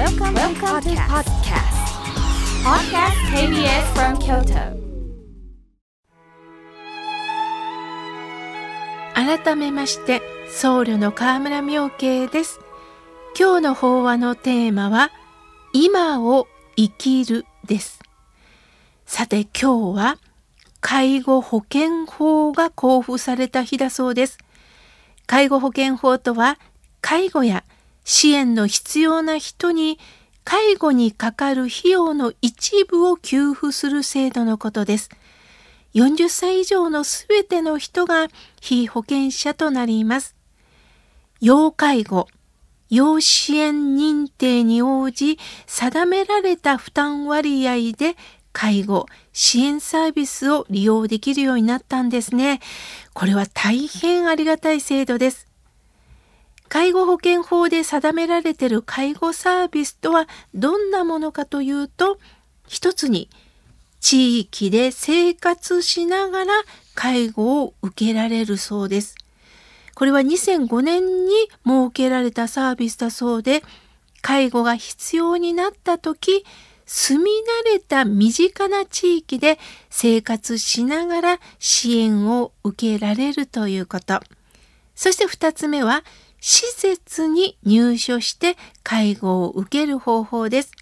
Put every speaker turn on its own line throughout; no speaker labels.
Welcome, Welcome to podcast. Podcast KBS from Kyoto.
改めまして僧侶の河村明慶です今日の法話のテーマは今を生きるですさて今日は介護保険法が交付された日だそうです介護保険法とは介護や支援の必要な人に介護にかかる費用の一部を給付する制度のことです。40歳以上のすべての人が被保険者となります。要介護、要支援認定に応じ定められた負担割合で介護、支援サービスを利用できるようになったんですね。これは大変ありがたい制度です。介護保険法で定められている介護サービスとはどんなものかというと、一つに地域で生活しながら介護を受けられるそうです。これは2005年に設けられたサービスだそうで、介護が必要になった時、住み慣れた身近な地域で生活しながら支援を受けられるということ。そして二つ目は、施設に入所して介護を受ける方法です。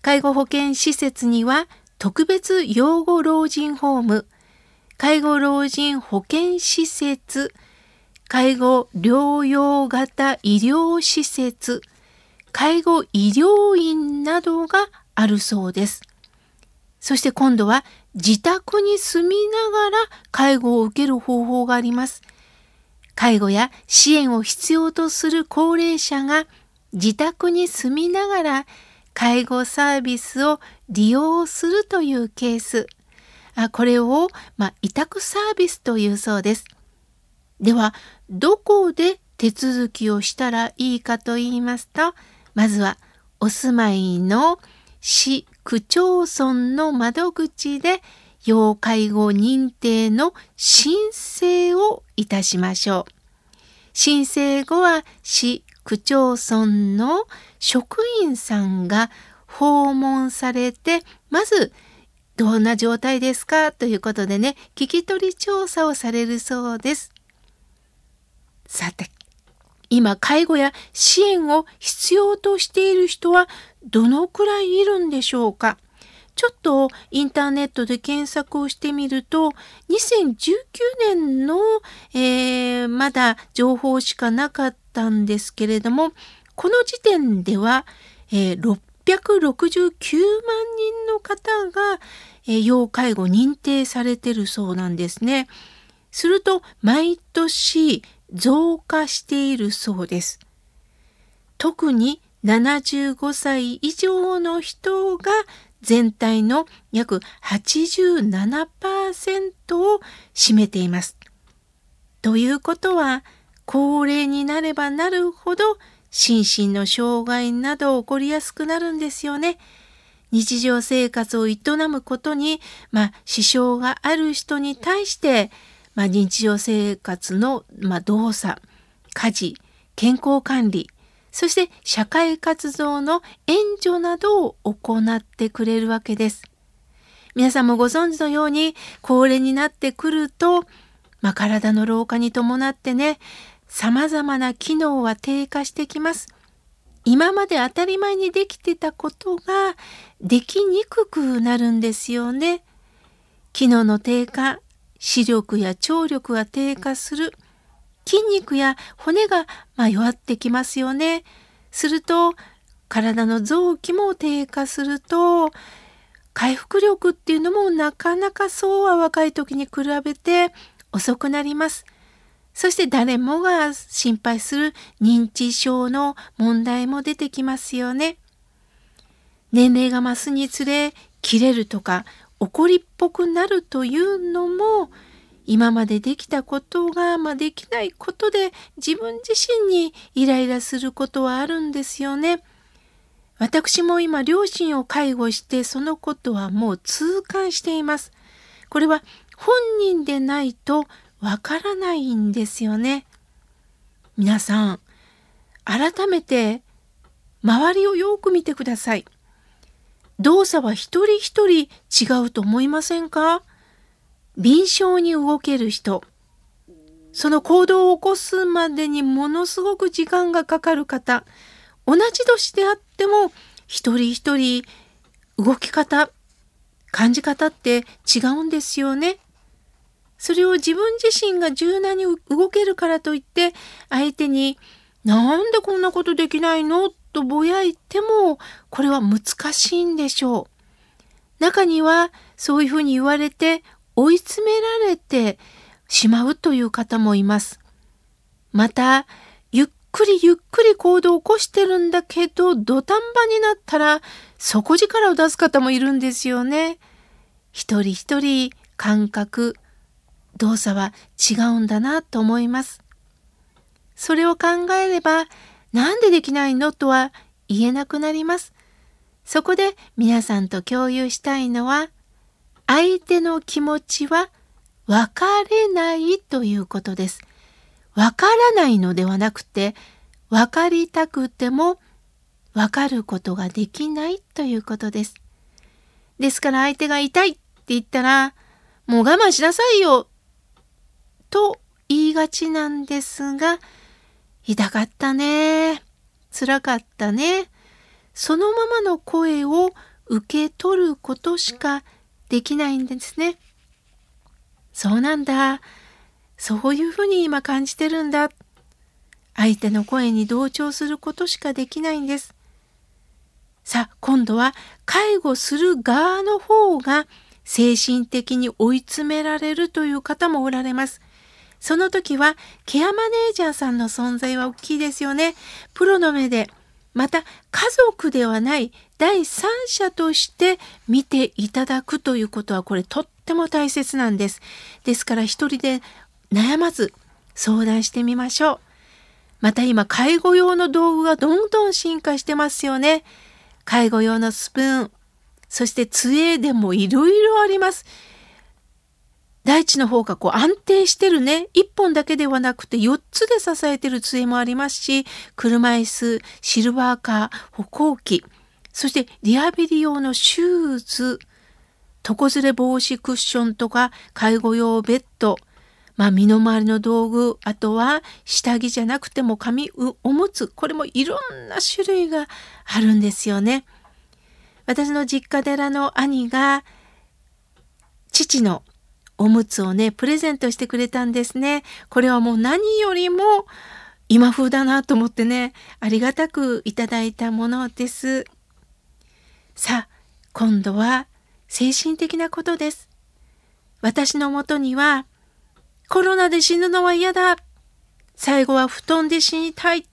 介護保険施設には特別養護老人ホーム、介護老人保健施設、介護療養型医療施設、介護医療院などがあるそうです。そして今度は自宅に住みながら介護を受ける方法があります。介護や支援を必要とする高齢者が自宅に住みながら介護サービスを利用するというケース。あこれを、まあ、委託サービスというそうです。では、どこで手続きをしたらいいかと言いますと、まずはお住まいの市区町村の窓口で要介護認定の申請をいたしましょう。申請後は市区町村の職員さんが訪問されて、まず、どんな状態ですかということでね、聞き取り調査をされるそうです。さて、今、介護や支援を必要としている人はどのくらいいるんでしょうか？ちょっとインターネットで検索をしてみると、2019年の、えー、まだ情報しかなかったんですけれども、この時点では、えー、669万人の方が、えー、要介護認定されてるそうなんですね。すると、毎年増加しているそうです。特に75歳以上の人が全体の約87%を占めています。ということは、高齢になればなるほど心身の障害など起こりやすくなるんですよね。日常生活を営むことに、まあ、支障がある人に対して、まあ、日常生活の、まあ、動作、家事、健康管理、そして社会活動の援助などを行ってくれるわけです。皆さんもご存知のように、高齢になってくると、まあ、体の老化に伴ってね、様々な機能は低下してきます。今まで当たり前にできてたことができにくくなるんですよね。機能の低下、視力や聴力が低下する、筋肉や骨がま弱ってきますよね。すると体の臓器も低下すると回復力っていうのもなかなかそうは若い時に比べて遅くなります。そして誰もが心配する認知症の問題も出てきますよね。年齢が増すにつれ切れるとか怒りっぽくなるというのも今までできたことが、まあ、できないことで自分自身にイライラすることはあるんですよね。私も今両親を介護してそのことはもう痛感しています。これは本人でないとわからないんですよね。皆さん、改めて周りをよく見てください。動作は一人一人違うと思いませんか？敏捷に動ける人、その行動を起こすまでにものすごく時間がかかる方、同じ年であっても一人一人動き方、感じ方って違うんですよね。それを自分自身が柔軟に動けるからといって相手になんでこんなことできないの？とぼやいてもこれは難しいんでしょう。中にはそういうふうに言われて追い詰められてしまうという方もいます。またゆっくりゆっくり行動を起こしてるんだけど土壇場になったら底力を出す方もいるんですよね。一人一人感覚動作は違うんだなと思います。それを考えれば、なんでできないのとは言えなくなります。そこで皆さんと共有したいのは、相手の気持ちは分かれないということです。分からないのではなくて、分かりたくても分かることができないということです。ですから相手が痛いって言ったら、もう我慢しなさいよと言いがちなんですが、痛かったね。辛かったね。そのままの声を受け取ることしかできないんですね。そうなんだ。そういうふうに今感じてるんだ。相手の声に同調することしかできないんです。さあ、今度は介護する側の方が精神的に追い詰められるという方もおられます。その時はケアマネージャーさんの存在は大きいですよね。プロの目で、また家族ではない第三者として見ていただくということはこれとっても大切なんです。ですから一人で悩まず相談してみましょう。また今介護用の道具がどんどん進化してますよね。介護用のスプーン、そして杖でもいろいろあります。大地の方がこう安定してるね。一本だけではなくて4つで支えてる杖もありますし、車椅子、シルバーカー、歩行器、そしてリハビリ用のシューズ、床ずれ防止クッションとか介護用ベッド、まあ、身の回りの道具、あとは下着じゃなくても紙おむつ、これもいろんな種類があるんですよね。私の実家寺の兄が父のおむつをね、プレゼントしてくれたんですね。これはもう何よりも今風だなと思ってね、ありがたくいただいたものです。さあ、今度は精神的なことです。私のもとには、コロナで死ぬのは嫌だ。最後は布団で死にたい。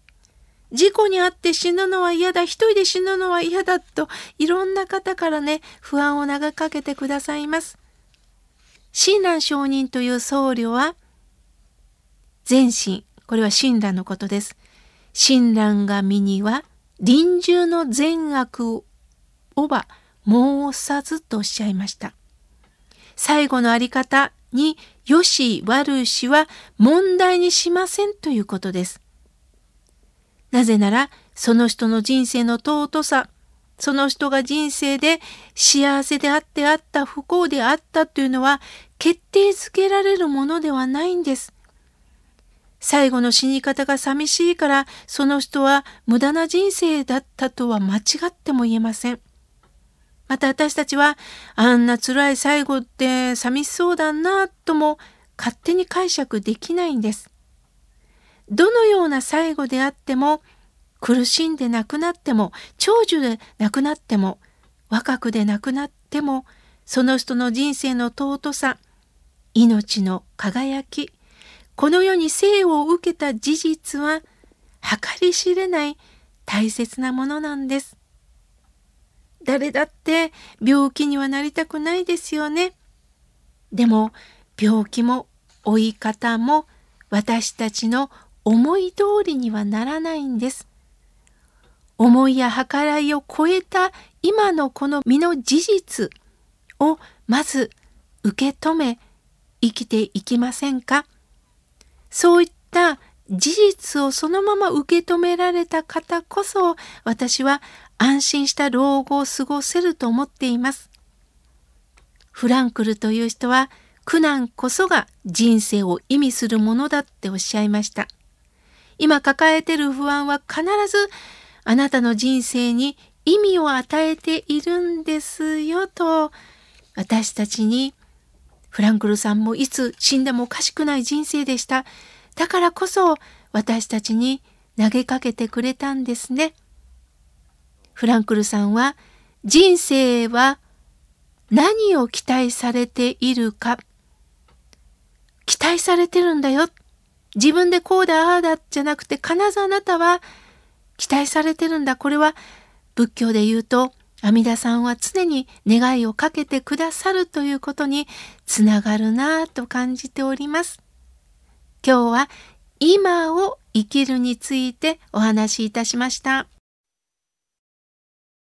事故に遭って死ぬのは嫌だ。一人で死ぬのは嫌だ。と、いろんな方からね、不安を投げかけてくださいます。親鸞上人という僧侶は、全身、これは親鸞のことです。親鸞が身には臨終の善悪をば申さずとおっしゃいました。最後のあり方によし悪しは問題にしませんということです。なぜならその人の人生の尊さ、その人が人生で幸せであってあった不幸であったというのは決定づけられるものではないんです。最後の死に方が寂しいからその人は無駄な人生だったとは間違っても言えません。また私たちはあんな辛い最後って寂しそうだなとも勝手に解釈できないんです。どのような最後であっても苦しんで亡くなっても長寿で亡くなっても若くで亡くなってもその人の人生の尊さ命の輝きこの世に生を受けた事実は計り知れない大切なものなんです。誰だって病気にはなりたくないですよね。でも病気も老い方も私たちの思い通りにはならないんです。思いや計らいを超えた今のこの身の事実をまず受け止め生きていきませんか？そういった事実をそのまま受け止められた方こそ私は安心した老後を過ごせると思っています。フランクルという人は苦難こそが人生を意味するものだっておっしゃいました。今抱えてる不安は必ずあなたの人生に意味を与えているんですよと私たちにフランクルさんもいつ死んでもおかしくない人生でした。だからこそ私たちに投げかけてくれたんですね。フランクルさんは人生は何を期待されているか。期待されてるんだよ。自分でこうだああだじゃなくて必ずあなたは期待されてるんだ。これは仏教で言うと阿弥陀さんは常に願いをかけてくださるということにつながるなぁと感じております。今日は今を生きるについてお話しいたしました。